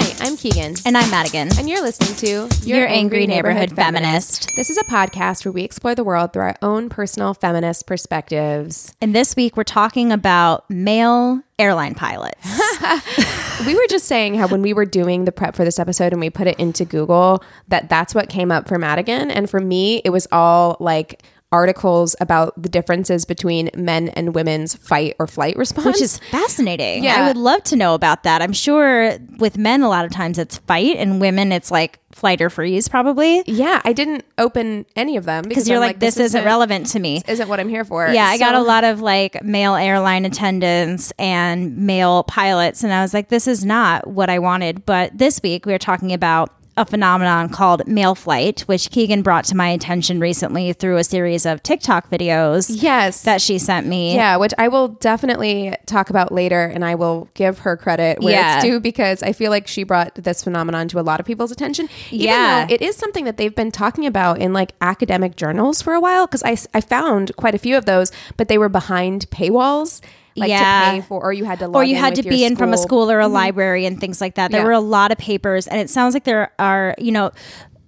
Hi, I'm Keegan. And I'm Madigan. And you're listening to Your Angry Neighborhood Feminist. This is a podcast where we explore the world through our own personal feminist perspectives. And this week we're talking about male airline pilots. we were just saying how when we were doing the prep for this episode and we put it into Google, that that's what came up for Madigan. And for me, it was all like articles about the differences between men and women's fight or flight response. Which is fascinating. Yeah. I would love to know about that. I'm sure with men, a lot of times it's fight, and women, it's like flight or freeze, probably. Yeah, I didn't open any of them Because you're I'm like, this, isn't relevant to me. Isn't what I'm here for. Yeah, I got a lot of like male airline attendants and male pilots, and I was like, this is not what I wanted. But this week we are talking about a phenomenon called male flight, which Keegan brought to my attention recently through a series of TikTok videos. Yes. That she sent me. Yeah, which I will definitely talk about later, and I will give her credit where Yeah. it's due because I feel like she brought this phenomenon to a lot of people's attention. Even Yeah. though it is something that they've been talking about in like academic journals for a while, because I found quite a few of those, but they were behind paywalls. Like Yeah. to pay for, or you had to, or you had to be in from a school or a library and things like that. There Yeah. were a lot of papers, and it sounds like there are, you know,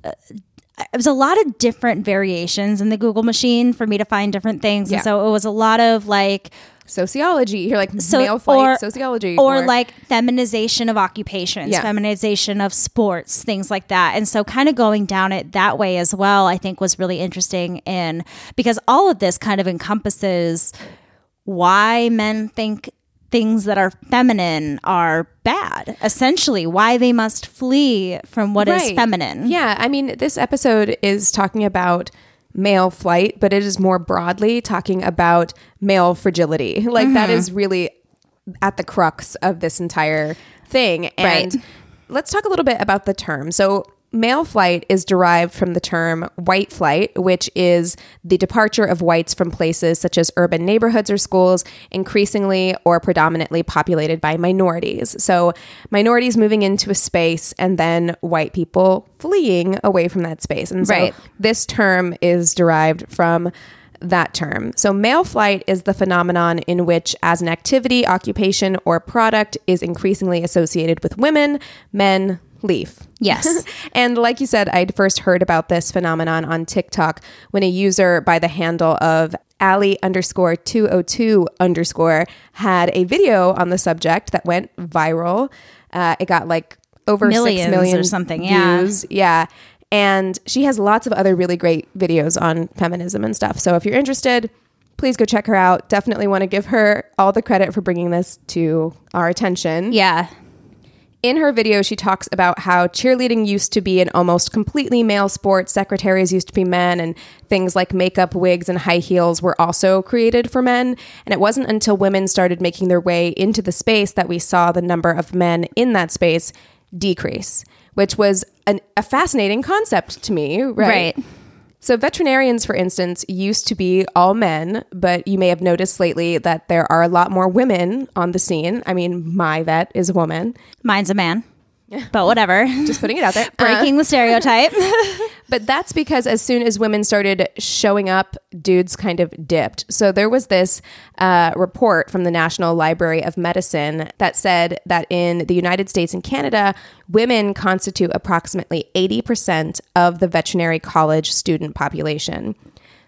uh, it was a lot of different variations in the Google machine for me to find different things. Yeah. And so it was a lot of like, sociology. You're like so male flight or, sociology, or, like feminization of occupations, Yeah. feminization of sports, things like that. And so kind of going down it that way as well, I think was really interesting in because all of this kind of encompasses why men think things that are feminine are bad. Essentially, why they must flee from what is Right. feminine. Yeah, I mean, this episode is talking about male flight, but it is more broadly talking about male fragility. Like that Mm-hmm. is really at the crux of this entire thing. And Right. let's talk a little bit about the term. So Male flight is derived from the term white flight, which is the departure of whites from places such as urban neighborhoods or schools, increasingly or predominantly populated by minorities. So, minorities moving into a space and then white people fleeing away from that space. And so, Right. this term is derived from that term. So, male flight is the phenomenon in which, as an activity, occupation, or product, is increasingly associated with women, men leave. Yes. and like you said, I'd first heard about this phenomenon on TikTok when a user by the handle of Ali underscore 202 underscore had a video on the subject that went viral. Uh, it got like over Millions six or million something, yeah. views. Yeah. And she has lots of other really great videos on feminism and stuff. So if you're interested, please go check her out. Definitely want to give her all the credit for bringing this to our attention. yeah. In her video, she talks about how cheerleading used to be an almost completely male sport, secretaries used to be men, and things like makeup, wigs, and high heels were also created for men. And it wasn't until women started making their way into the space that we saw the number of men in that space decrease, which was an, a fascinating concept to me, right? Right. So, veterinarians, for instance, used to be all men, but you may have noticed lately that there are a lot more women on the scene. I mean, my vet is a woman. Mine's a man. But whatever. Just putting it out there. Uh, Breaking the stereotype. but that's because as soon as women started showing up, dudes kind of dipped. So there was this uh, report from the National Library of Medicine that said that in the United States and Canada, women constitute approximately 80% of the veterinary college student population.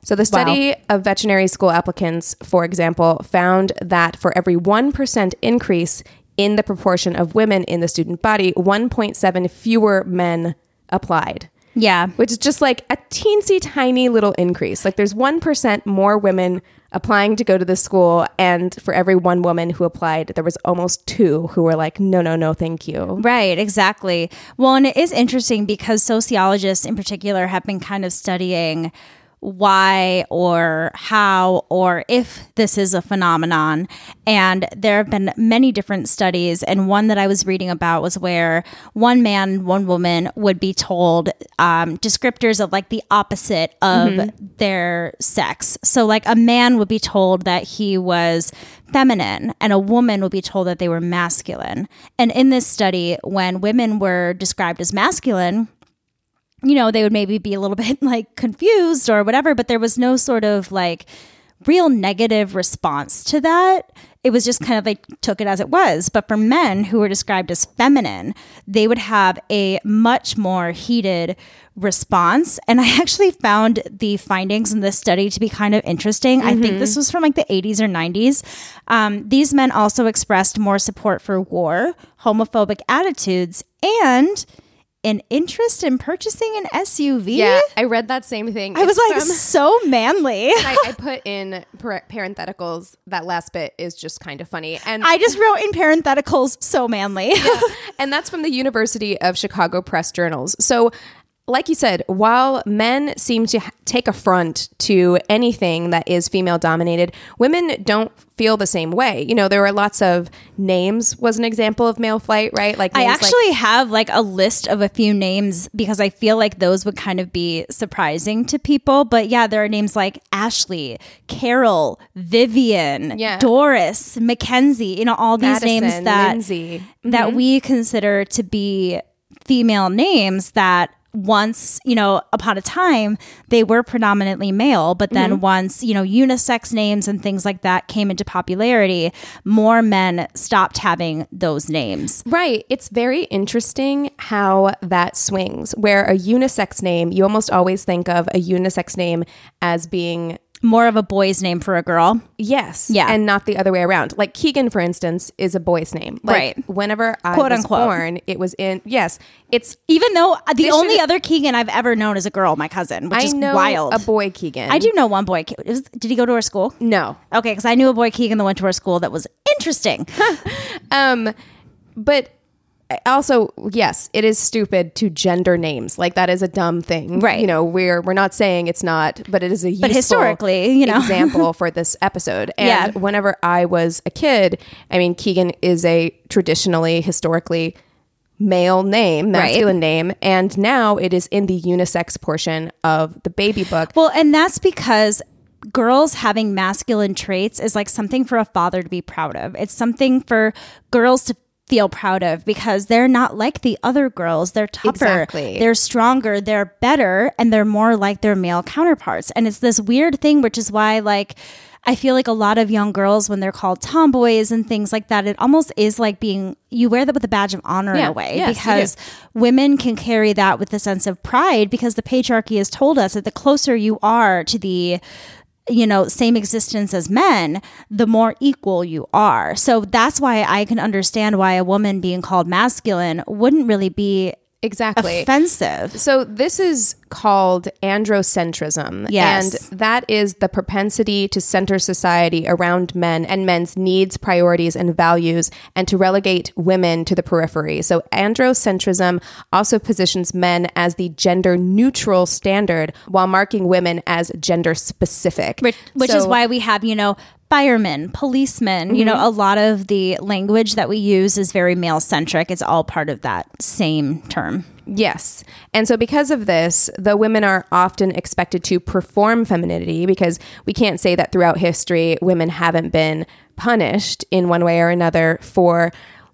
So the study of veterinary school applicants, for example, found that for every 1% increase in the proportion of women in the student body, 1.7 fewer men applied. Yeah. which is just like a teensy tiny little increase. Like there's 1% more women applying to go to the school, and for every one woman who applied, there was almost two who were like, no, no, no, thank you. Right, exactly. Well, and it is interesting because sociologists in particular have been kind of studying why or how or if this is a phenomenon. And there have been many different studies. And one that I was reading about was where one man, one woman would be told um, descriptors of like the opposite of their sex. So, like a man would be told that he was feminine and a woman would be told that they were masculine. And in this study, when women were described as masculine, you know, they would maybe be a little bit like confused or whatever, but there was no sort of like real negative response to that. It was just kind of like took it as it was. But for men who were described as feminine, they would have a much more heated response. And I actually found the findings in this study to be kind of interesting. I think this was from like the 80s or 90s. Um, these men also expressed more support for war, homophobic attitudes, and an interest in purchasing an SUV. Yeah, I read that same thing. I was like, from- so manly. I, I put in par- parentheticals. That last bit is just kind of funny, and I just wrote in parentheticals, so manly. and that's from the University of Chicago Press Journals. So, like you said, while men seem to take affront to anything that is female dominated, women don't feel the same way. You know, there were lots of names was an example of male flight, right? Like I names like- actually have like a list of a few names because I feel like those would kind of be surprising to people. But yeah, there are names like Ashley, Carol, Vivian, Yeah. Doris, Mackenzie, you know, all these names Madison, that Lindsay. that mm-hmm. we consider to be female names that once, you know, upon a time, they were predominantly male, but then mm-hmm. once, you know, unisex names and things like that came into popularity, more men stopped having those names. Right. It's very interesting how that swings. Where a unisex name, you almost always think of a unisex name as being More of a boy's name for a girl. yes, Yeah. and not the other way around. Like Keegan, for instance, is a boy's name. Like, Right. Whenever I Quote, was unquote. born, it was in yes. It's Even though the only other Keegan I've ever known is a girl, my cousin, which I is know wild. a boy Keegan. I do know one boy. Did he go to our school? no. Okay, because I knew a boy Keegan that went to our school that was interesting. Um, but also yes, it is stupid to gender names. Like that is a dumb thing, Right. You know, we're we're not saying it's not, but it is a useful historically, you know. example for this episode. And Yeah. whenever I was a kid, I mean, Keegan is a traditionally historically male name, Right. masculine name, and now it is in the unisex portion of the baby book. Well, and that's because girls having masculine traits is like something for a father to be proud of. It's something for girls to feel proud of because they're not like the other girls. They're tougher, Exactly. they're stronger, they're better, and they're more like their male counterparts. And it's this weird thing, which is why, like, I feel like a lot of young girls, when they're called tomboys and things like that, it almost is like being you wear that with a badge of honor in a way Yes, because women can carry that with a sense of pride because the patriarchy has told us that the closer you are to the you know same existence as men the more equal you are. So that's why i can understand why a woman being called masculine wouldn't really be Exactly. offensive So this is called androcentrism. Yes. And that is the propensity to center society around men and men's needs, priorities, and values, and to relegate women to the periphery. So androcentrism also positions men as the gender neutral standard while marking women as gender specific. which, which is why we have you know firemen policemen you know mm-hmm. a lot of the language that we use is very male centric it's all part of that same term. Yes. And so, because of this, the women are often expected to perform femininity because we can't say that throughout history women haven't been punished in one way or another for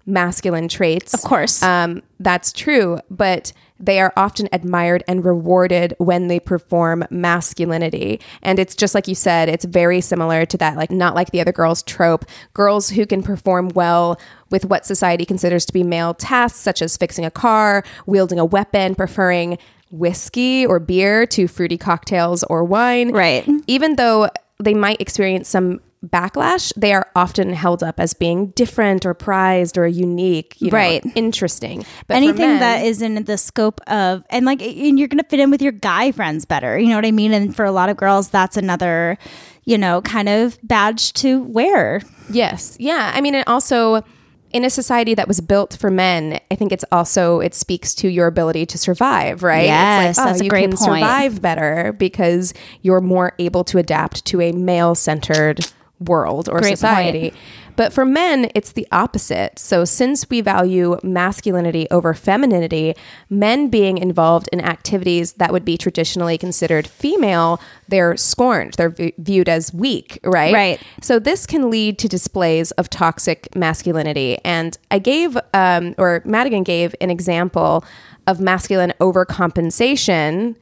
masculine traits. Of course. Um, that's true. But they are often admired and rewarded when they perform masculinity. And it's just like you said, it's very similar to that, like, not like the other girls trope. Girls who can perform well with what society considers to be male tasks, such as fixing a car, wielding a weapon, preferring whiskey or beer to fruity cocktails or wine. Right. Even though they might experience some backlash, they are often held up as being different or prized or unique, you know, Right. interesting. But anything men- that is in the scope of and like and you're gonna fit in with your guy friends better you know what i mean and for a lot of girls that's another you know kind of badge to wear Yes. Yeah. I mean, and also in a society that was built for men, I think it's also it speaks to your ability to survive, right? Yes, it's like, oh, that's a you great can point. survive better because you're more able to adapt to a male-centered world or Great society. But for men, it's the opposite. So, since we value masculinity over femininity, men being involved in activities that would be traditionally considered female, they're scorned. They're v- viewed as weak, right? Right. So this can lead to displays of toxic masculinity. And I gave, um, or Madigan gave an example of masculine overcompensation,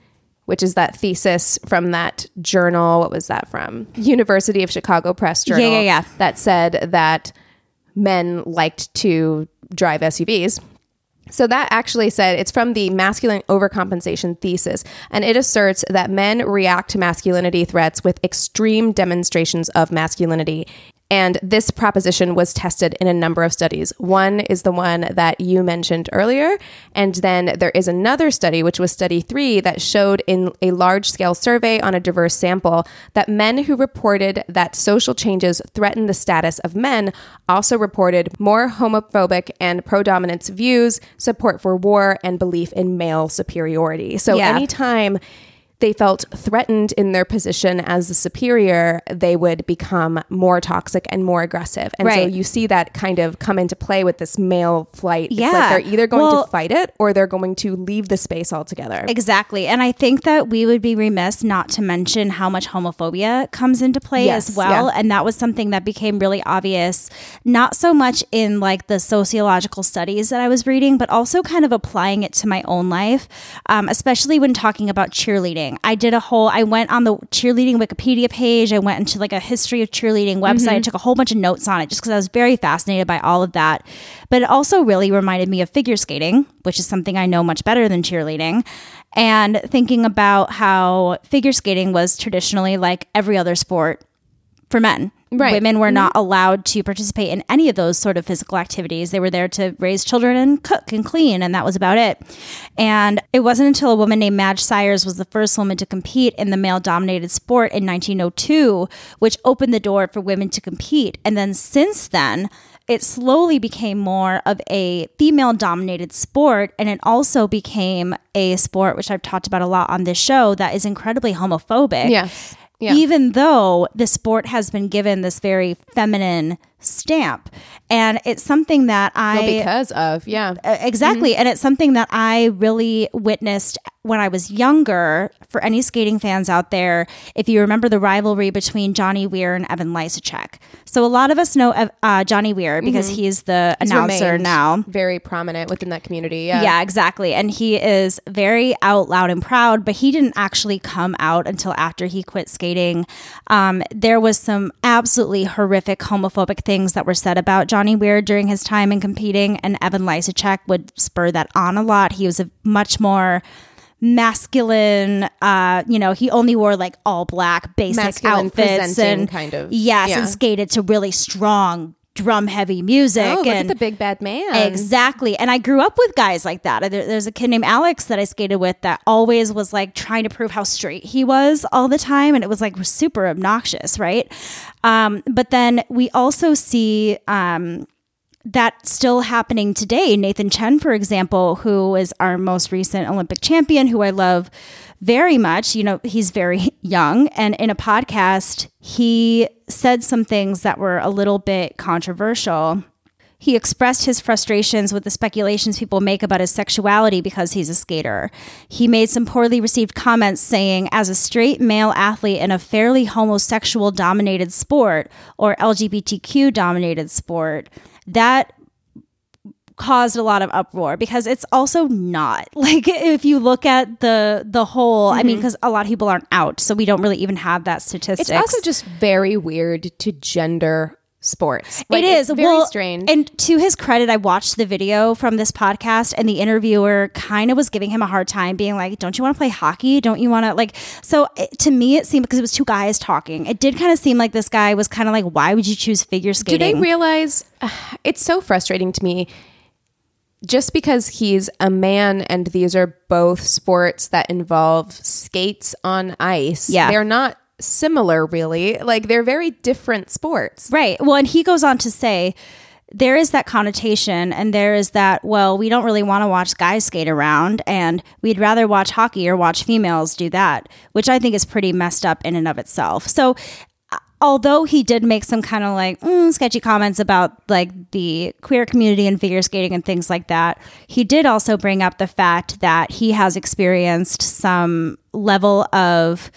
which is that thesis from that journal. What was that from? University of Chicago Press Journal. yeah, yeah. yeah. That said that men liked to drive SUVs. So that actually said it's from the masculine overcompensation thesis, and it asserts that men react to masculinity threats with extreme demonstrations of masculinity. And this proposition was tested in a number of studies. One is the one that you mentioned earlier. And then there is another study, which was study three, that showed in a large scale survey on a diverse sample that men who reported that social changes threaten the status of men also reported more homophobic and pro dominance views, support for war, and belief in male superiority. So Yeah. anytime they felt threatened in their position as the superior, they would become more toxic and more aggressive. And so you see that kind of come into play with this male flight. It's Yeah. like they're either going Well- to fight it or they're going to leave the space altogether. Exactly. And I think that we would be remiss not to mention how much homophobia comes into play Yes, as well. yeah. And that was something that became really obvious, not so much in like the sociological studies that I was reading, but also kind of applying it to my own life, um, especially when talking about cheerleading. I did a whole, I went on the cheerleading Wikipedia page, I went into like a history of cheerleading website, mm-hmm. I took a whole bunch of notes on it just because I was very fascinated by all of that. But it also really reminded me of figure skating, which is something I know much better than cheerleading. And thinking about how figure skating was traditionally like every other sport for men. Right. Women were not mm-hmm. allowed to participate in any of those sort of physical activities. They were there to raise children and cook and clean, and that was about it. And it wasn't until a woman named Madge Syers was the first woman to compete in the male dominated sport in 1902, which opened the door for women to compete. And then since then, it slowly became more of a female dominated sport and it also became a sport which I've talked about a lot on this show that is incredibly homophobic Yeah. Yeah. even though the sport has been given this very feminine stamp and it's something that i Well, because of, yeah. exactly and it's something that i really witnessed when i was younger for any skating fans out there if you remember the rivalry between johnny weir and evan lysacek so a lot of us know uh, johnny weir because he's the He's announcer now Very prominent within that community. Yeah. yeah, exactly. And he is very out loud and proud, but he didn't actually come out until after he quit skating. Um, there was some absolutely horrific homophobic things that were said about Johnny Weir during his time in competing, and Evan Lysacek would spur that on a lot. He was a much more masculine uh you know he only wore like all black basic Masculine outfits and kind of- yes yeah. and skated to really strong drum heavy music Oh, look at and the big bad man. Exactly. And I grew up with guys like that. There, there's a kid named Alex that I skated with that always was like trying to prove how straight he was all the time. And it was like super obnoxious, right? Um, but then we also see. Um, that still happening today. Nathan Chen, for example, who is our most recent Olympic champion, who I love very much. You know, he's very young. And in a podcast, he said some things that were a little bit controversial. He expressed his frustrations with the speculations people make about his sexuality because he's a skater. He made some poorly received comments saying, as a straight male athlete in a fairly homosexual dominated sport or LGBTQ dominated sport, that caused a lot of uproar because it's also not. Like if you look at the the whole i mean mm-hmm. because a lot of people aren't out so we don't really even have that statistic It's also just very weird to gender sports. Like, it is very well, strange. And to his credit, I watched the video from this podcast, and the interviewer kind of was giving him a hard time, being like, "Don't you want to play hockey? Don't you want to like?" So it, to me, it seemed because it was two guys talking. It did kind of seem like this guy was kind of like, "Why would you choose figure skating? Do skating?" they realize it's so frustrating to me just because he's a man and these are both sports that involve skates on ice. Yeah. They're not similar really. Like they're very different sports. Right. Well, and he goes on to say there is that connotation and there is that, well, we don't really want to watch guys skate around and we'd rather watch hockey or watch females do that, which I think is pretty messed up in and of itself. So, although he did make some kind of like mm, sketchy comments about like the queer community and figure skating and things like that, he did also bring up the fact that he has experienced some level of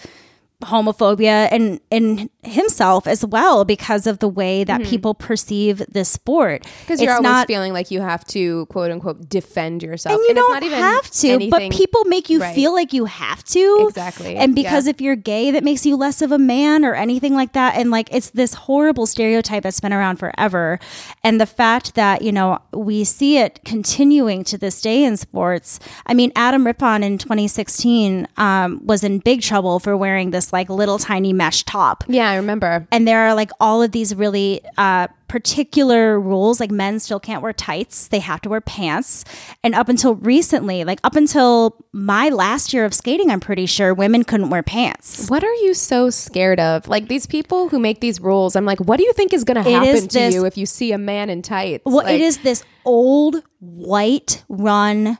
homophobia and in himself as well because of the way that people perceive this sport. Because Mm-hmm. you're always not feeling like you have to quote unquote defend yourself. and you it's don't not even have to, but people make you Right. feel like you have to. Exactly. And because Yeah. if you're gay, that makes you less of a man or anything like that. And like it's this horrible stereotype that's been around forever. And the fact that, you know, we see it continuing to this day in sports. I mean, Adam Rippon in 2016 um, was in big trouble for wearing this like little tiny mesh top Yeah, I remember. and there are like all of these really uh, particular rules like men still can't wear tights they have to wear pants and up until recently like up until my last year of skating i'm pretty sure women couldn't wear pants What are you so scared of? Like these people who make these rules, I'm like, what do you think is going to happen to this- you if you see a man in tights? well Like, it is this old white run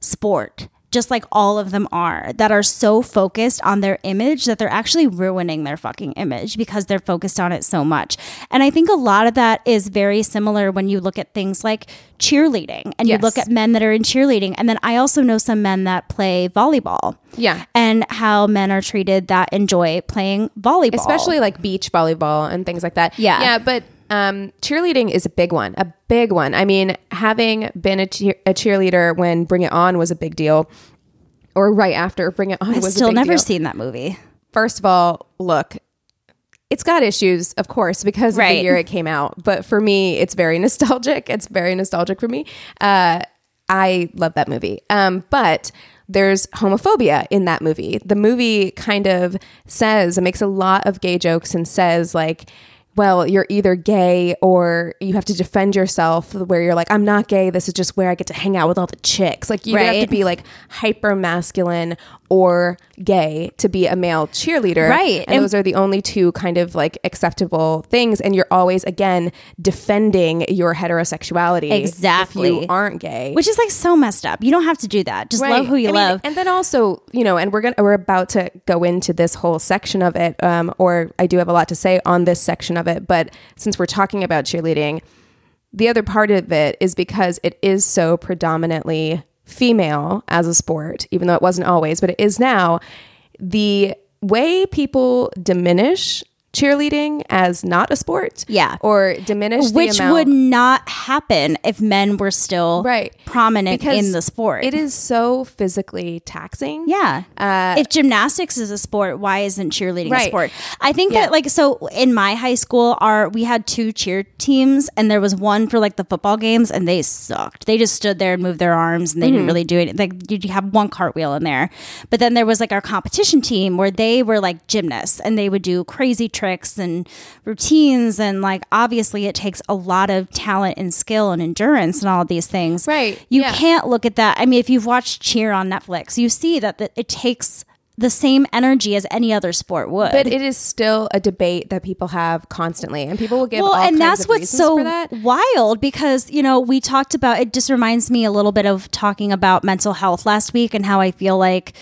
sport just like all of them are that are so focused on their image that they're actually ruining their fucking image because they're focused on it so much. And I think a lot of that is very similar when you look at things like cheerleading and Yes. you look at men that are in cheerleading. And then I also know some men that play volleyball. Yeah. And how men are treated that enjoy playing volleyball. especially like beach volleyball and things like that. Yeah. yeah. But um, cheerleading is a big one, a big one. I mean, having been a, cheer- a cheerleader when Bring It On was a big deal, or right after Bring It On I've was still a big never deal. seen that movie. First of all, look. It's got issues, of course, because of the year it came out. But for me, it's very nostalgic. It's very nostalgic for me. Uh, I love that movie. Um, but there's homophobia in that movie. The movie kind of says, it makes a lot of gay jokes and says, like, well, you're either gay or you have to defend yourself, where you're like, I'm not gay. This is just where I get to hang out with all the chicks. Like, you have to be like hyper masculine or gay to be a male cheerleader. Right. And, And- those are the only two kind of like acceptable things. And you're always, again, defending your heterosexuality. Exactly. If you aren't gay. Which is like so messed up. You don't have to do that. Just love who you I mean, love. and then also, you know, and we're gonna we're about to go into this whole section of it, um, or I do have a lot to say on this section of it. But since we're talking about cheerleading, the other part of it is because it is so predominantly female as a sport, even though it wasn't always, but it is now. The way people diminish cheerleading as not a sport, Yeah. or diminish which the amount, would not happen if men were still right prominent Because in the sport. It is so physically taxing. Yeah. Uh, if gymnastics is a sport, why isn't cheerleading a sport? I think Yeah. that like so in my high school, our we had two cheer teams, and there was one for like the football games, and they sucked. They just stood there and moved their arms, and they Mm-hmm. didn't really do it. Like you'd have one cartwheel in there, but then there was like our competition team where they were like gymnasts, and they would do crazy tricks and routines, and like obviously it takes a lot of talent and skill and endurance and all of these things. Right. You Yeah. can't look at that. I mean, if you've watched Cheer on Netflix, you see that it takes the same energy as any other sport would. But it is still a debate that people have constantly, and people will give well, and that's what's so that. wild because you know we talked about it. Just reminds me a little bit of talking about mental health last week and how I feel like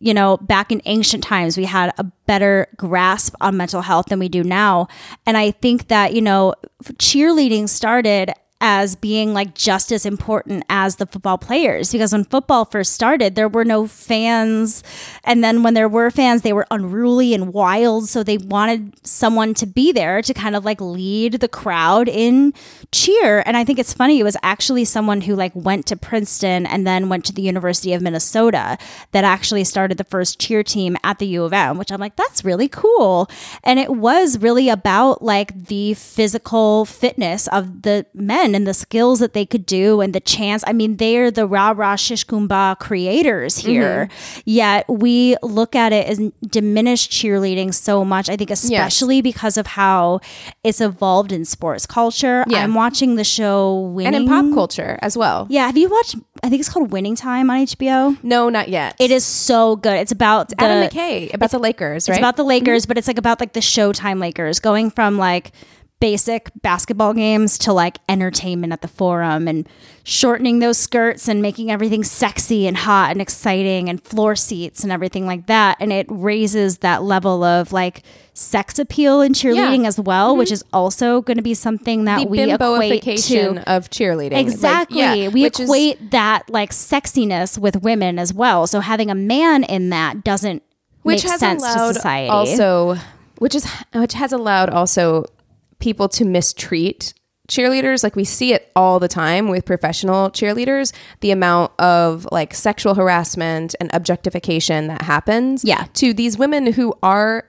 you know back in ancient times we had a better grasp on mental health than we do now, and I think that you know cheerleading started as being like just as important as the football players. Because when football first started there were no fans. And then when there were fans they were unruly and wild. So they wanted someone to be there to kind of like lead the crowd in cheer. And i think it's funny it was actually someone who like went to princeton and then went to the university of minnesota that actually started the first cheer team at the u of m which i'm like that's really cool. And it was really about like the physical fitness of the men and the skills that they could do and the chance. I mean, they're the Rah Rah Shish Kumbah creators here. Mm-hmm. Yet we look at it as diminished cheerleading so much. I think, especially yes. because of how it's evolved in sports culture. Yeah. I'm watching the show Winning. And in pop culture as well. Yeah. Have you watched, I think it's called Winning Time on HBO? No, not yet. It is so good. It's about it's the, Adam McKay, about the Lakers, right? It's about the Lakers, mm-hmm. but it's like about like the Showtime Lakers going from like basic basketball games to like entertainment at the forum and shortening those skirts and making everything sexy and hot and exciting and floor seats and everything like that. And it raises that level of like sex appeal in cheerleading yeah. as well, mm-hmm. which is also going to be something that the we equate to of cheerleading. Exactly. Like, yeah, we equate is, that like sexiness with women as well. So having a man in that doesn't which make has sense allowed to society. Also, which is which has allowed also people to mistreat cheerleaders like we see it all the time with professional cheerleaders the amount of like sexual harassment and objectification that happens yeah. to these women who are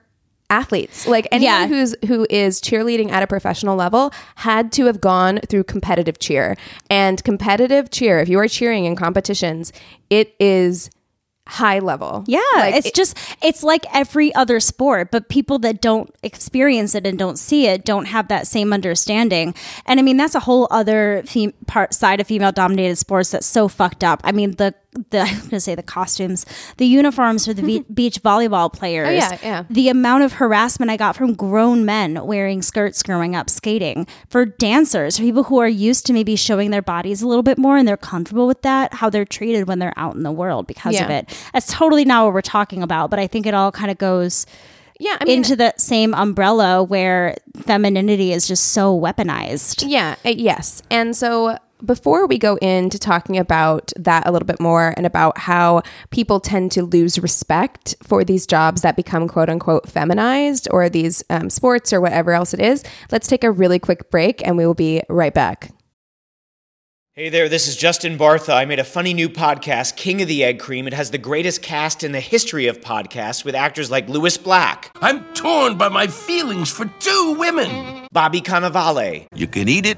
athletes like anyone yeah. who's who is cheerleading at a professional level had to have gone through competitive cheer and competitive cheer if you are cheering in competitions it is high level. Yeah, like it's it, just it's like every other sport, but people that don't experience it and don't see it don't have that same understanding. And I mean, that's a whole other fem- part side of female dominated sports that's so fucked up. I mean, the the I'm gonna say the costumes, the uniforms for the be- beach volleyball players. Oh, yeah, yeah. The amount of harassment I got from grown men wearing skirts growing up skating, for dancers, for people who are used to maybe showing their bodies a little bit more and they're comfortable with that, how they're treated when they're out in the world because yeah. of it. That's totally not what we're talking about, but I think it all kind of goes yeah, I mean, into the same umbrella where femininity is just so weaponized. Yeah, uh, yes. And so before we go into talking about that a little bit more and about how people tend to lose respect for these jobs that become quote unquote feminized or these um, sports or whatever else it is, let's take a really quick break and we will be right back. Hey there, this is Justin Bartha. I made a funny new podcast, King of the Egg Cream. It has the greatest cast in the history of podcasts with actors like Lewis Black. I'm torn by my feelings for two women. Bobby Cannavale. You can eat it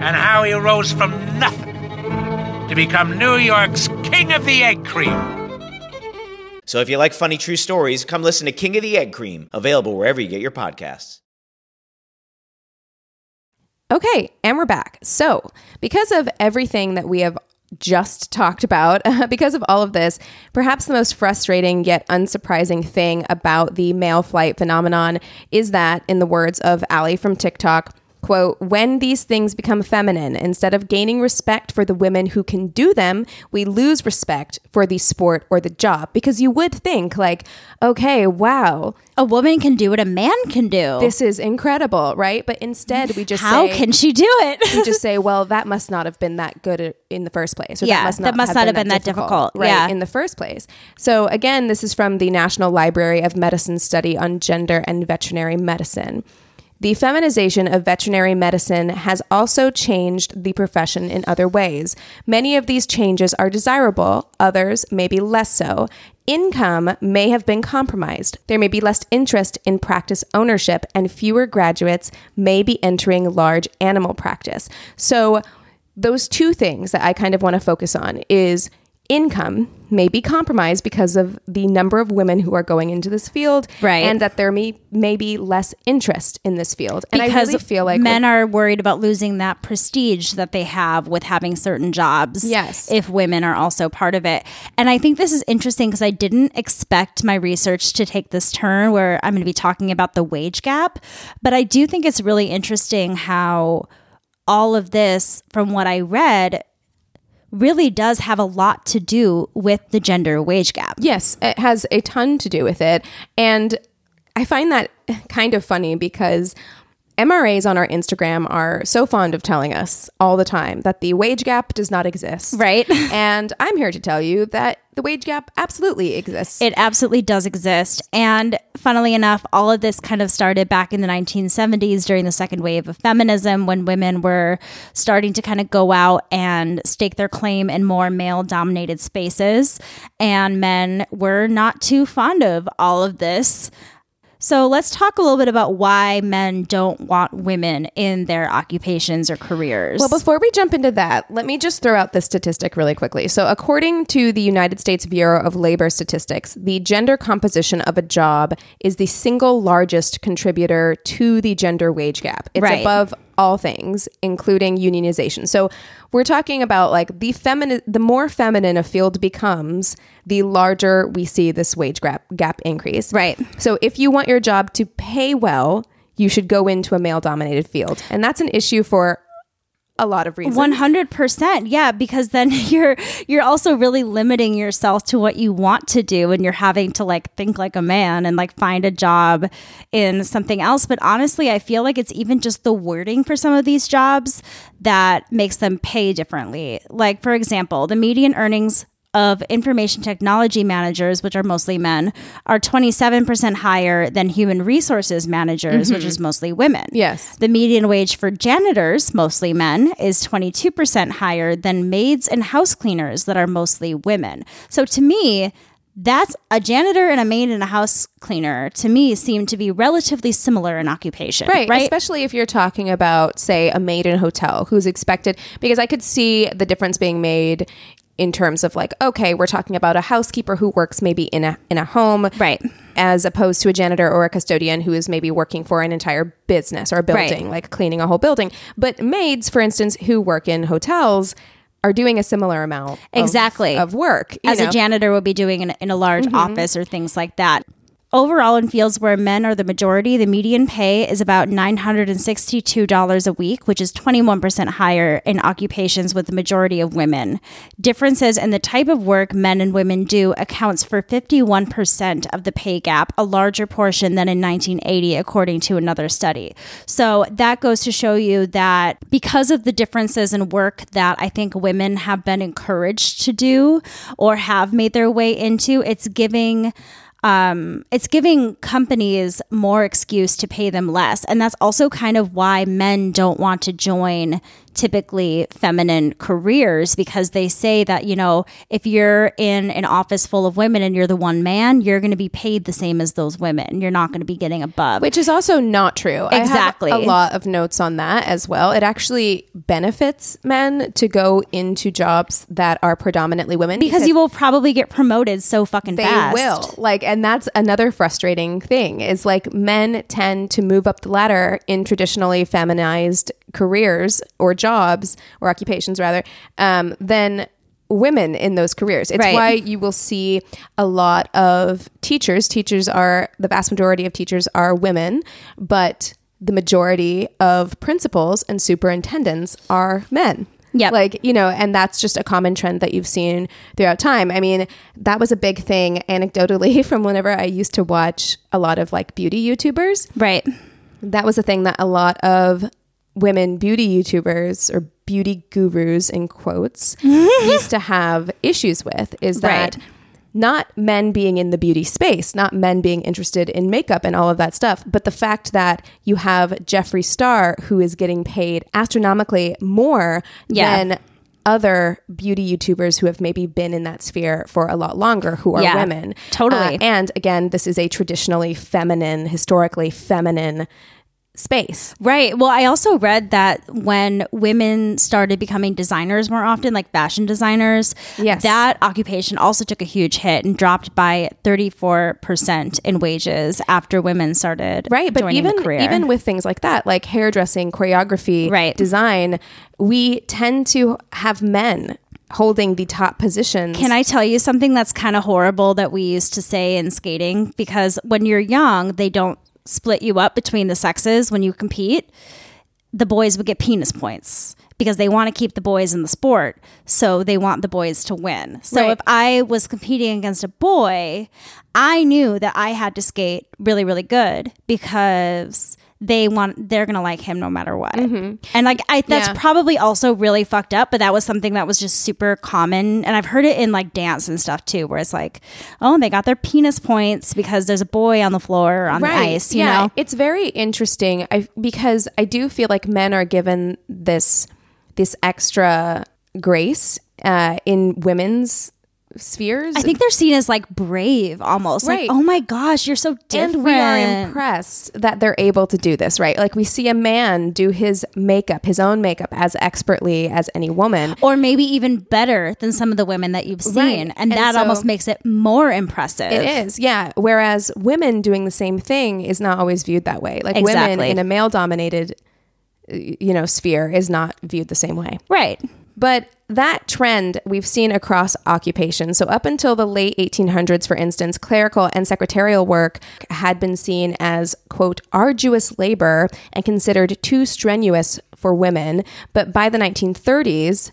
and how he rose from nothing to become New York's King of the Egg Cream. So if you like funny true stories, come listen to King of the Egg Cream, available wherever you get your podcasts. Okay, and we're back. So, because of everything that we have just talked about. because of all of this, perhaps the most frustrating yet unsurprising thing about the male flight phenomenon is that, in the words of Ali from TikTok, quote, when these things become feminine, instead of gaining respect for the women who can do them, we lose respect for the sport or the job. Because you would think, like, okay, wow. A woman can do what a man can do. This is incredible, right? But instead, we just how say, can she do it? we just say, well, that must not have been that good in the first place. Or yeah, that must not, that must have, not been have been that difficult, difficult right, yeah. in the first place. So again, this is from the National Library of Medicine study on gender and veterinary medicine. The feminization of veterinary medicine has also changed the profession in other ways. Many of these changes are desirable, others maybe less so. Income may have been compromised. There may be less interest in practice ownership, and fewer graduates may be entering large animal practice. So, those two things that I kind of want to focus on is income may be compromised because of the number of women who are going into this field, Right. And that there may may be less interest in this field. And because I really feel like men are worried about losing that prestige that they have with having certain jobs. Yes. If women are also part of it. And I think this is interesting because I didn't expect my research to take this turn where I'm going to be talking about the wage gap. But I do think it's really interesting how all of this, from what I read, really does have a lot to do with the gender wage gap. Yes, it has a ton to do with it. And I find that kind of funny because MRAs on our Instagram are so fond of telling us all the time that the wage gap does not exist. Right. and I'm here to tell you that the wage gap absolutely exists. It absolutely does exist. And funnily enough, all of this kind of started back in the 1970s during the second wave of feminism when women were starting to kind of go out and stake their claim in more male dominated spaces. And men were not too fond of all of this. So let's talk a little bit about why men don't want women in their occupations or careers. Well, before we jump into that, let me just throw out this statistic really quickly. So, according to the United States Bureau of Labor Statistics, the gender composition of a job is the single largest contributor to the gender wage gap. It's Right. above all things, including unionization. So, we're talking about like the feminine, the more feminine a field becomes, the larger we see this wage gap gap increase. Right. So, if you want your job to pay well, you should go into a male dominated field. And that's an issue for a lot of reasons. One hundred percent, yeah. Because then you're you're also really limiting yourself to what you want to do, and you're having to like think like a man and like find a job in something else. But honestly, I feel like it's even just the wording for some of these jobs that makes them pay differently. Like for example, the median earnings of information technology managers, which are mostly men, are 27% higher than human resources managers, which Mhm. is mostly women. Yes. The median wage for janitors, mostly men, is 22% higher than maids and house cleaners that are mostly women. So to me, that's a janitor and a maid and a house cleaner to me seem to be relatively similar in occupation. Right, Right. Especially if you're talking about, say, a maid in a hotel who's expected, because I could see the difference being made in terms of like, okay, we're talking about a housekeeper who works maybe in a in a home, right, as opposed to a janitor or a custodian who is maybe working for an entire business or a Right. building, like cleaning a whole building. But maids, for instance, who work in hotels. Are doing a similar amount Exactly. of work as know? a janitor would be doing in, in a large Mhm. office or things like that. Overall, in fields where men are the majority, the median pay is about $962 a week, which is 21% higher in occupations with the majority of women. Differences in the type of work men and women do accounts for 51% of the pay gap, a larger portion than in 1980, according to another study. So that goes to show you that because of the differences in work that I think women have been encouraged to do or have made their way into, it's giving um, it's giving companies more excuse to pay them less. And that's also kind of why men don't want to join typically feminine careers because they say that, you know, if you're in an office full of women and you're the one man, you're going to be paid the same as those women. You're not going to be getting above. Which is also not true. Exactly. I have a lot of notes on that as well. It actually benefits men to go into jobs that are predominantly women because you will probably get promoted so fucking they fast. will. Like and that's another frustrating thing is like men tend to move up the ladder in traditionally feminized careers or jobs or occupations rather um, than women in those careers. It's Right. why you will see a lot of teachers. Teachers are the vast majority of teachers are women, but the majority of principals and superintendents are men. Yeah. Like, you know, and that's just a common trend that you've seen throughout time. I mean, that was a big thing anecdotally from whenever I used to watch a lot of like beauty YouTubers. Right. That was a thing that a lot of women beauty YouTubers or beauty gurus in quotes used to have issues with is that Right. not men being in the beauty space, not men being interested in makeup and all of that stuff, but the fact that you have Jeffree Star who is getting paid astronomically more Yeah. than other beauty YouTubers who have maybe been in that sphere for a lot longer who are Yeah, women. totally. Uh, and again, this is a traditionally feminine, historically feminine space. Right. Well, I also read that when women started becoming designers more often, like fashion designers, Yes. that occupation also took a huge hit and dropped by 34% in wages after women started Right, but even the career. even with things like that, like hairdressing, choreography, Right. design, we tend to have men holding the top positions. Can I tell you something that's kind of horrible that we used to say in skating? Because when you're young, they don't split you up between the sexes when you compete. The boys would get penis points because they want to keep the boys in the sport. So they want the boys to win. So Right. if I was competing against a boy, I knew that I had to skate really, really good because they want they're gonna like him no matter what. And like i that's Yeah. probably also really fucked up but that was something that was just super common. And i've heard it in like dance and stuff too where it's like oh they got their penis points because there's a boy on the floor or on the ice you yeah, know? it's very interesting. I because I do feel like men are given this this extra grace uh, in women's spheres. i think they're seen as like brave almost Right. like oh my gosh you're so different and we are impressed that they're able to do this, right? Like we see a man do his makeup, his own makeup, as expertly as any woman. or maybe even better than some of the women that you've seen Right. and, And that so- almost makes it more impressive It is, yeah. Whereas women doing the same thing is not always viewed that way. Like women in a male dominated, you know, sphere is not viewed the same way. right But that trend we've seen across occupations. So, up until the late 1800s, for instance, clerical and secretarial work had been seen as, quote, arduous labor and considered too strenuous for women. But by the 1930s,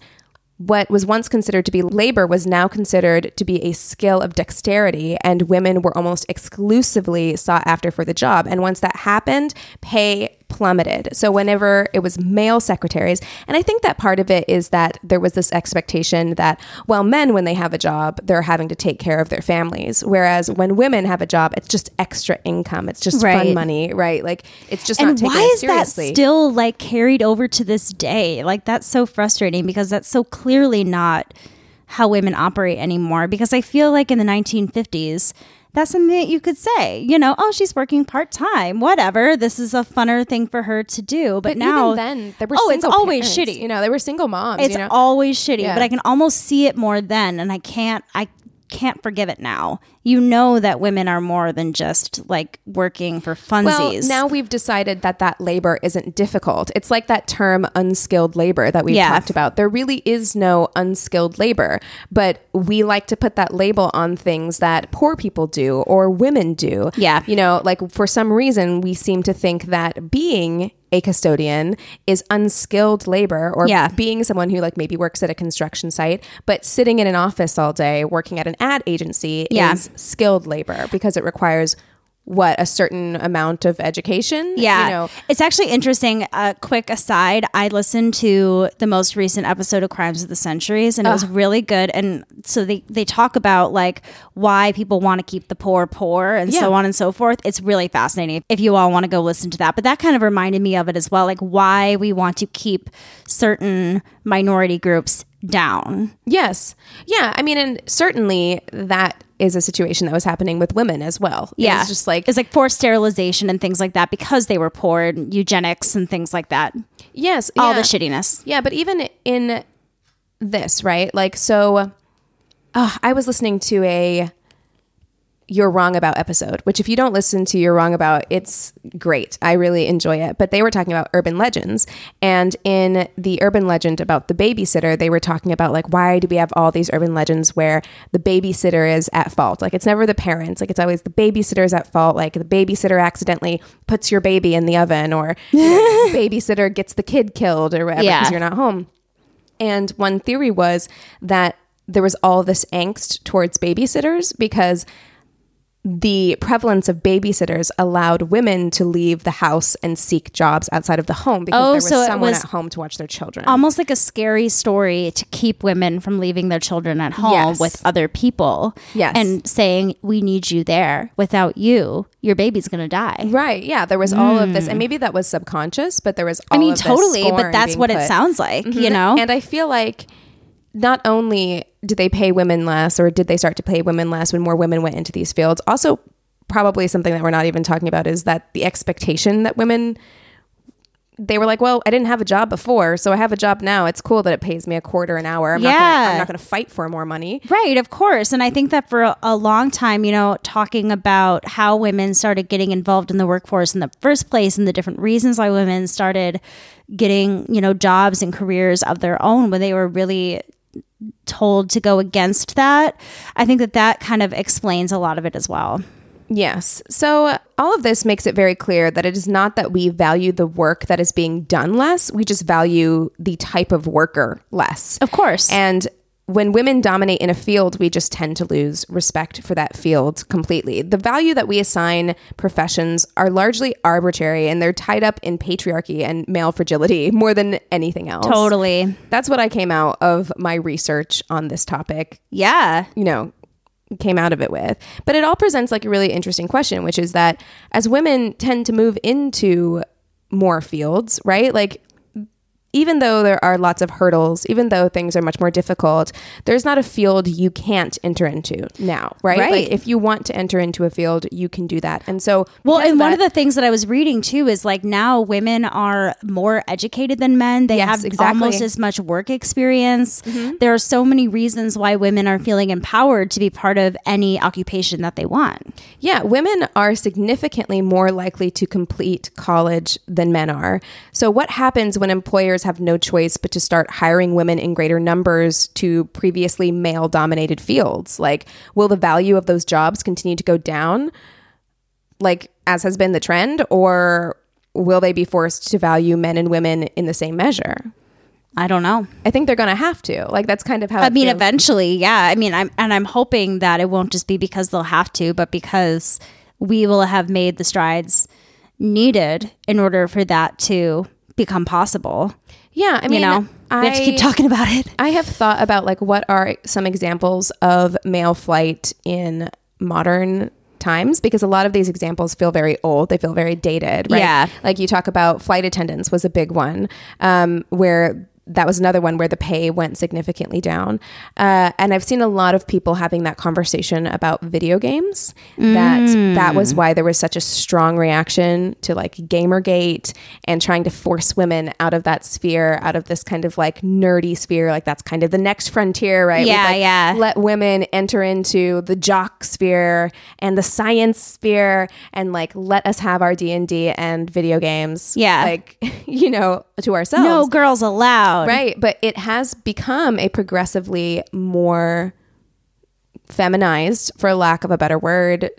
what was once considered to be labor was now considered to be a skill of dexterity, and women were almost exclusively sought after for the job. And once that happened, pay plummeted. So, whenever it was male secretaries, and I think that part of it is that there was this expectation that, well, men, when they have a job, they're having to take care of their families. Whereas when women have a job, it's just extra income, it's just fun money, right? Like, it's just and not taken why is seriously. that still like carried over to this day like that's so frustrating because that's so clearly not how women operate anymore because i feel like in the 1950s that's something that you could say you know oh she's working part-time whatever this is a funner thing for her to do but, But now even then, there were oh it's always parents, shitty You know, they were single moms. it's you know? always shitty Yeah. but i can almost see it more then and i can't i can't forgive it now you know that women are more than just like working for funsies Well, now we've decided that that labor isn't difficult. It's like that term unskilled labor that we've Yeah. talked about. There really is no unskilled labor, but we like to put that label on things that poor people do or women do. Yeah. You know, like for some reason, we seem to think that being a custodian is unskilled labor or Yeah. being someone who like maybe works at a construction site but sitting in an office all day working at an ad agency Yeah. is skilled labor because it requires what a certain amount of education Yeah. you know it's actually interesting. A quick aside I listened to the most recent episode of Crimes of the Centuries and it was really good. And so they, they talk about like why people want to keep the poor poor and so on and so forth. It's really fascinating if you all want to go listen to that. But that kind of reminded me of it as well, like why we want to keep certain minority groups down. yes yeah i mean and certainly that is a situation that was happening with women as well Yeah. was just like it's like forced sterilization and things like that because they were poor and eugenics and things like that. yes All yeah. the shittiness. Yeah, but even in this, right? Like, so uh, I was listening to a You're Wrong About episode, which if you don't listen to You're Wrong About, it's great. I really enjoy it. But they were talking about urban legends. And in the urban legend about the babysitter, they were talking about like, why do we have all these urban legends where the babysitter is at fault? Like, it's never the parents. Like, it's always the babysitter's at fault. Like, the babysitter accidentally puts your baby in the oven or you know, babysitter gets the kid killed or whatever because Yeah. you're not home. And one theory was that there was all this angst towards babysitters because the prevalence of babysitters allowed women to leave the house and seek jobs outside of the home because Oh, there was so someone was at home to watch their children. almost like a scary story to keep women from leaving their children at home Yes. with other people. Yes. And saying, we need you there. Without you, your baby's going to die. right. Yeah. There was all of this. And maybe that was subconscious, but there was all I mean, totally, but that's what it sounds like, you Mhm. know? And I feel like not only did they pay women less or did they start to pay women less when more women went into these fields, also probably something that we're not even talking about is that the expectation that women they were like, well, I didn't have a job before, so I have a job now. It's cool that it pays me a quarter an hour. I'm not gonna, Yeah. I'm not going to fight for more money. Right, of course. And I think that for a, a long time, you know, talking about how women started getting involved in the workforce in the first place and the different reasons why women started getting, you know, jobs and careers of their own when they were really told to go against that. I think that that kind of explains a lot of it as well. Yes. So all of this makes it very clear that it is not that we value the work that is being done less, we just value the type of worker less. Of course. And when women dominate in a field, we just tend to lose respect for that field completely. The value that we assign professions are largely arbitrary and they're tied up in patriarchy and male fragility more than anything else. Totally. That's what I came out of my research on this topic. Yeah. You know, came out of it with. But it all presents like a really interesting question, which is that as women tend to move into more fields, right? Like even though there are lots of hurdles, even though things are much more difficult, there's not a field you can't enter into now, right? Right. Like if you want to enter into a field, you can do that. And so, Well, and one that- of the things that I was reading too is like now women are more educated than men. They Yes, have exactly. almost as much work experience. Mhm. There are so many reasons why women are feeling empowered to be part of any occupation that they want. Yeah, women are significantly more likely to complete college than men are. So, what happens when employers have no choice but to start hiring women in greater numbers to previously male dominated fields? Like, will the value of those jobs continue to go down, like as has been the trend, or will they be forced to value men and women in the same measure? I don't know. I think they're going to have to. Like, that's kind of how I mean, feels. eventually, yeah. I mean, I'm and I'm hoping that it won't just be because they'll have to, but because we will have made the strides needed in order for that to become possible. Yeah, I mean, you know, we have to keep talking about it. I have thought about like what are some examples of male flight in modern times because a lot of these examples feel very old. They feel very dated, right? Yeah. Like you talk about flight attendants was a big one um, where that was another one where the pay went significantly down. Uh, and I've seen a lot of people having that conversation about video games. That that was why there was such a strong reaction to like Gamergate and trying to force women out of that sphere, out of this kind of like nerdy sphere. Like that's kind of the next frontier, right? Yeah, like, yeah. Let women enter into the jock sphere and the science sphere, and like let us have our D and D and video games. Yeah. like you know, to ourselves. No girls allowed. Right, but it has become a progressively more feminized, for lack of a better word,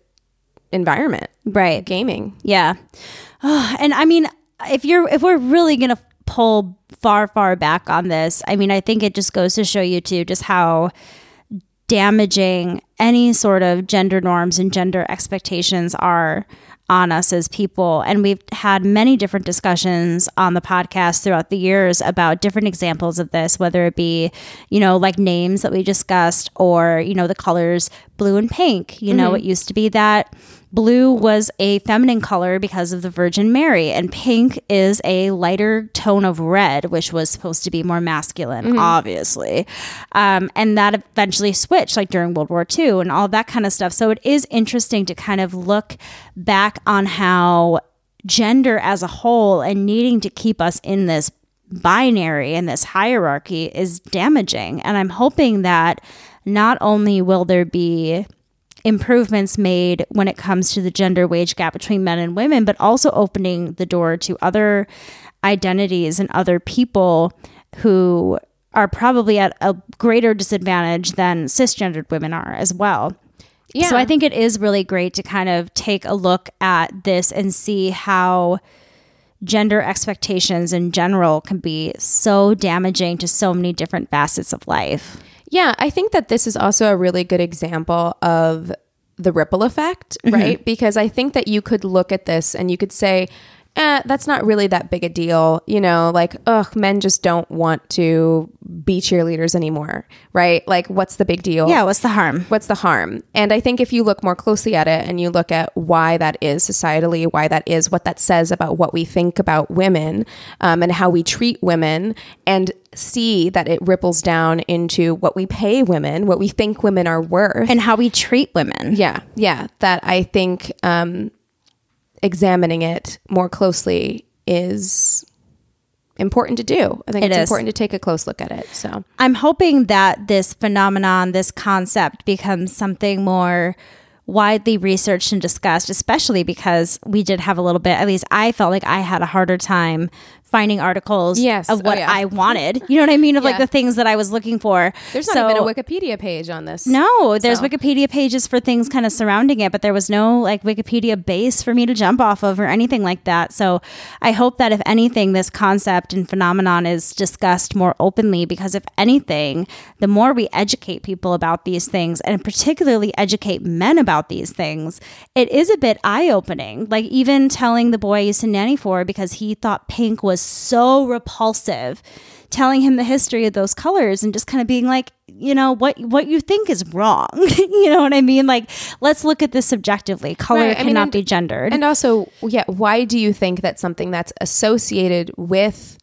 environment. Right. Gaming. Yeah. and I mean, if you're if we're really gonna pull far far back on this, I mean, I think it just goes to show you too just how damaging any sort of gender norms and gender expectations are on us as people. And we've had many different discussions on the podcast throughout the years about different examples of this, whether it be, you know, like names that we discussed or, you know, the colors blue and pink. You know, Mhm. it used to be that blue was a feminine color because of the Virgin Mary, and pink is a lighter tone of red, which was supposed to be more masculine, Mhm. obviously. Um, and that eventually switched, like during World War II and all that kind of stuff. So it is interesting to kind of look back on how gender as a whole and needing to keep us in this binary and this hierarchy is damaging. And I'm hoping that not only will there be improvements made when it comes to the gender wage gap between men and women, but also opening the door to other identities and other people who are probably at a greater disadvantage than cisgendered women are as well. Yeah. So I think it is really great to kind of take a look at this and see how gender expectations in general can be so damaging to so many different facets of life. Yeah, I think that this is also a really good example of the ripple effect, Mhm. right? Because I think that you could look at this and you could say, eh, that's not really that big a deal. You know, like, ugh, men just don't want to be cheerleaders anymore, right? Like, what's the big deal? Yeah, what's the harm? What's the harm? And I think if you look more closely at it and you look at why that is societally, why that is, what that says about what we think about women um, and how we treat women, and see that it ripples down into what we pay women, what we think women are worth, and how we treat women. Yeah, yeah. That I think um, examining it more closely is important to do. I think It it's is. important to take a close look at it. So I'm hoping that this phenomenon, this concept becomes something more widely researched and discussed, especially because we did have a little bit, at least I felt like I had a harder time finding articles Yes. of Oh, what yeah. I wanted. You know what I mean? Of like the things that I was looking for. there's not even a Wikipedia page on this. No, there's So- Wikipedia pages for things kind of surrounding it, but there was no like Wikipedia base for me to jump off of or anything like that. So I hope that if anything, this concept and phenomenon is discussed more openly because if anything, the more we educate people about these things and particularly educate men about these things, it is a bit eye opening. Like even telling the boy I used to nanny for because he thought pink was so repulsive telling him the history of those colors and just kind of being like you know what what you think is wrong you know what i mean like let's look at this subjectively color Right, cannot mean, and- be gendered And also, yeah, why do you think that something that's associated with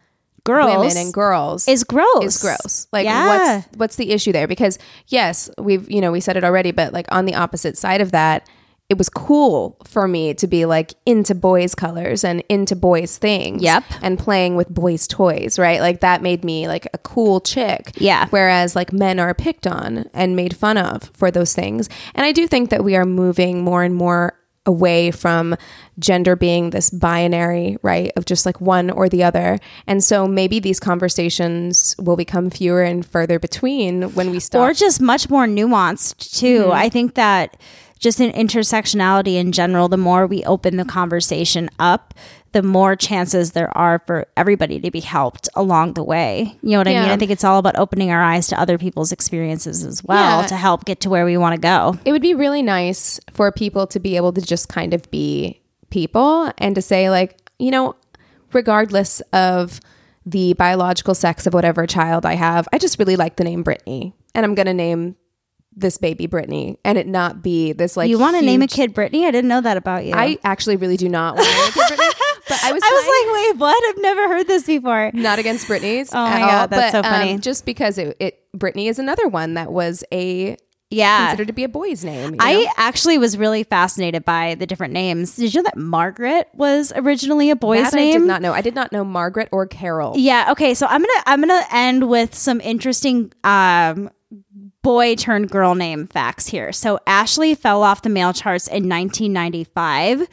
Girls women and girls is gross is gross? Like, Yeah. what's what's the issue there? Because yes, we've you know we said it already, but like on the opposite side of that, it was cool for me to be like into boys' colors and into boys' things. Yep. and playing with boys' toys, right? Like that made me like a cool chick. Yeah. Whereas like men are picked on and made fun of for those things. And I do think that we are moving more and more away from gender being this binary, right? Of just like one or the other. And so maybe these conversations will become fewer and further between when we stop. or just much more nuanced too Mhm. i think that just in intersectionality in general the more we open the conversation up the more chances there are for everybody to be helped along the way. You know what i mean? I think it's all about opening our eyes to other people's experiences as well Yeah. to help get to where we want to go. It would be really nice for people to be able to just kind of be people and to say like you know regardless of the biological sex of whatever child i have i just really like the name brittany and i'm gonna name this baby brittany and it not be this like you want to name a kid brittany i didn't know that about you i actually really do not want to name a kid brittany but i was I was like, wait, what? I've never heard this before. not against Britney's. Oh my at all, God, that's but, so funny. Um, just because it, it Britney is another one that was a Yeah. considered to be a boy's name. I know? actually was really fascinated by the different names. Did you know that Margaret was originally a boy's that name? I did not know. I did not know Margaret or Carol. Yeah. Okay. So I'm gonna I'm gonna end with some interesting um, boy turned girl name facts here. So Ashley fell off the male charts in 1995.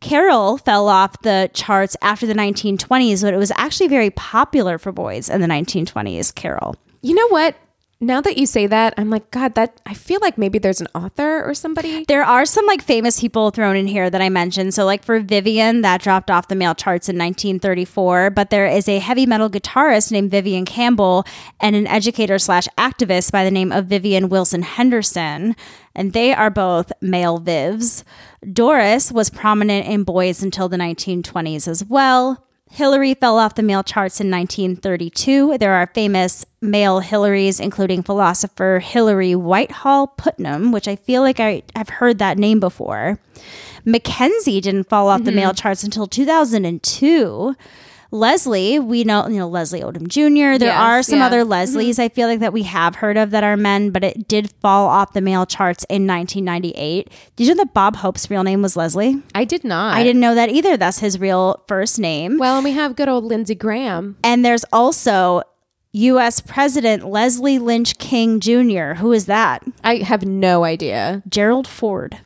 Carol fell off the charts after the 1920s, but it was actually very popular for boys in the 1920s. Carol. You know what? Now that you say that, I'm like, God, that I feel like maybe there's an author or somebody. There are some like famous people thrown in here that I mentioned. So like for Vivian, that dropped off the male charts in 1934. But there is a heavy metal guitarist named Vivian Campbell and an educator slash activist by the name of Vivian Wilson Henderson. And they are both male Vivs. Doris was prominent in boys until the 1920s as well. Hillary fell off the male charts in 1932. There are famous male Hillarys, including philosopher Hilary Whitehall Putnam, which I feel like I, I've heard that name before. Mackenzie didn't fall off the Mm-hmm. male charts until 2002. Leslie, we know, you know, Leslie Odom Jr. There Yes, are some yeah. other Mm-hmm. Leslies I feel like that we have heard of that are men, but it did fall off the male charts in 1998. Did you know that Bob Hope's real name was Leslie? I did not. I didn't know that either. That's his real first name. Well, and we have good old Lindsey Graham. And there's also U.S. President Leslie Lynch King Jr. Who is that? I have no idea. Gerald Ford.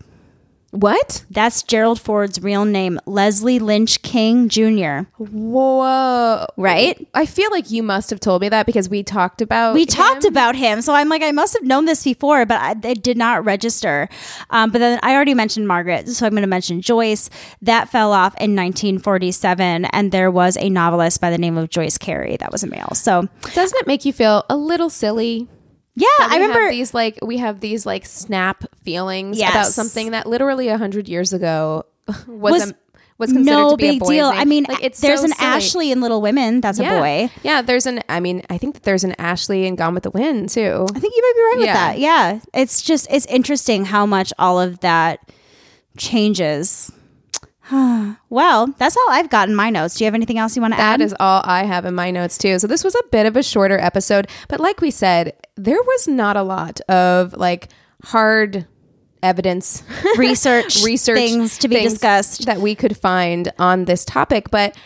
What? That's Gerald Ford's real name, Leslie Lynch King Jr. Whoa. Right? I feel like you must have told me that because we talked about We him. talked about him, so I'm like, I must have known this before, but I, it did not register. Um, but then I already mentioned Margaret, so I'm going to mention Joyce. That fell off in 1947, and there was a novelist by the name of Joyce Cary that was a male. So Doesn't it make you feel a little silly? Yeah, I remember these like we have these like snap feelings Yes. about something that literally a hundred years ago was Was a, was considered no to be a big boy's deal. name. I mean, like, it's there's so an silly. Ashley in Little Women. That's yeah. a boy. Yeah, there's an. I mean, I think that there's an Ashley in Gone with the Wind too. I think you might be right with Yeah. that. Yeah. It's just, it's interesting how much all of that changes. well, that's all I've got in my notes. Do you have anything else you want to add? That is all I have in my notes too. So this was a bit of a shorter episode, but like we said, there was not a lot of like hard evidence Research, research things to be things discussed. that we could find on this topic, but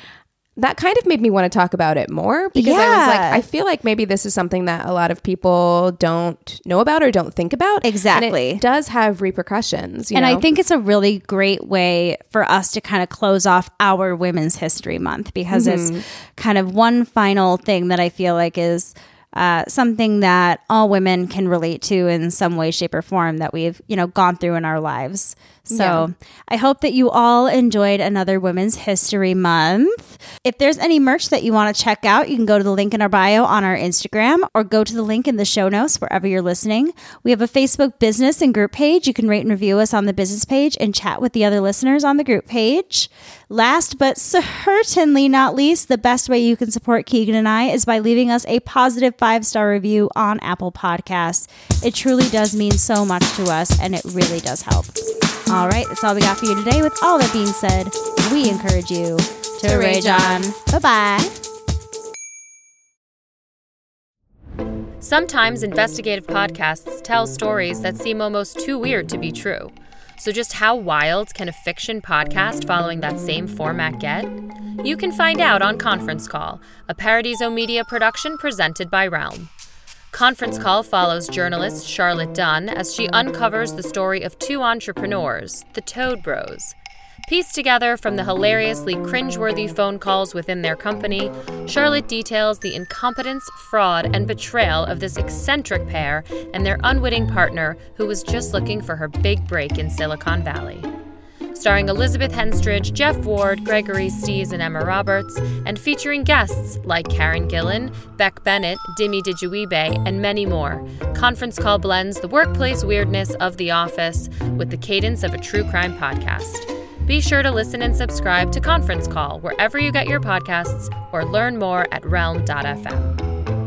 that kind of made me want to talk about it more because I was like, I feel like maybe this is something that a lot of people don't know about or don't think about. And Exactly. it does have repercussions. You and I think it's a really great way for us to kind of close off our Women's History Month because Mhm. it's kind of one final thing that I feel like is uh, something that all women can relate to in some way, shape, or form that we've you know gone through in our lives. So Yeah. I hope that you all enjoyed another Women's History Month. If there's any merch that you want to check out, you can go to the link in our bio on our Instagram or go to the link in the show notes wherever you're listening. We have a Facebook business and group page. You can rate and review us on the business page and chat with the other listeners on the group page. Last but certainly not least, the best way you can support Keegan and I is by leaving us a positive five star review on Apple Podcasts. It truly does mean so much to us and it really does help. All right, that's all we got for you today. With all that being said, we encourage you to, To rage rage on. Bye bye. Sometimes investigative podcasts tell stories that seem almost too weird to be true. So, just how wild can a fiction podcast following that same format get? You can find out on Conference Call, a Paradiso Media production presented by Realm. Conference Call follows journalist Charlotte Dunn as she uncovers the story of two entrepreneurs, the Toad Bros. Pieced together from the hilariously cringeworthy phone calls within their company, Charlotte details the incompetence, fraud, and betrayal of this eccentric pair and their unwitting partner who was just looking for her big break in Silicon Valley. Starring Elizabeth Henstridge, Jeff Ward, Gregory Stees, and Emma Roberts, and featuring guests like Karen Gillan, Beck Bennett, Demi Adejuyigbe, and many more. Conference Call blends the workplace weirdness of The Office with the cadence of a true crime podcast. Be sure to listen and subscribe to Conference Call wherever you get your podcasts or learn more at realm.fm.